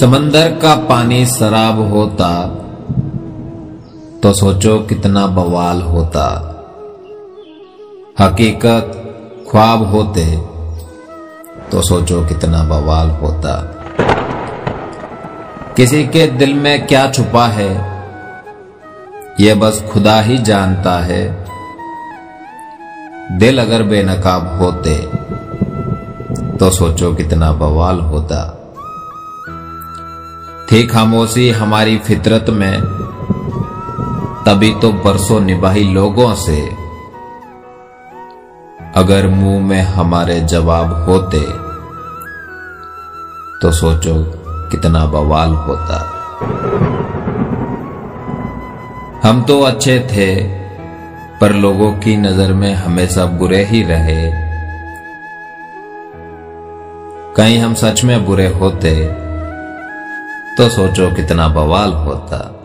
समंदर का पानी शराब होता तो सोचो कितना बवाल होता। हकीकत ख्वाब होते तो सोचो कितना बवाल होता। किसी के दिल में क्या छुपा है यह बस खुदा ही जानता है। दिल अगर बेनकाब होते तो सोचो कितना बवाल होता। थी खामोशी हमारी फितरत में। तभी तो बरसों निभाई लोगों से। अगर मुँह में हमारे जवाब होते तो सोचो कितना बवाल होता। हम तो अच्छे थे, पर लोगों की नज़र में हमेशा बुरे ही रहे। कहीं हम सच में बुरे होते तो सोचो कितना बवाल होता।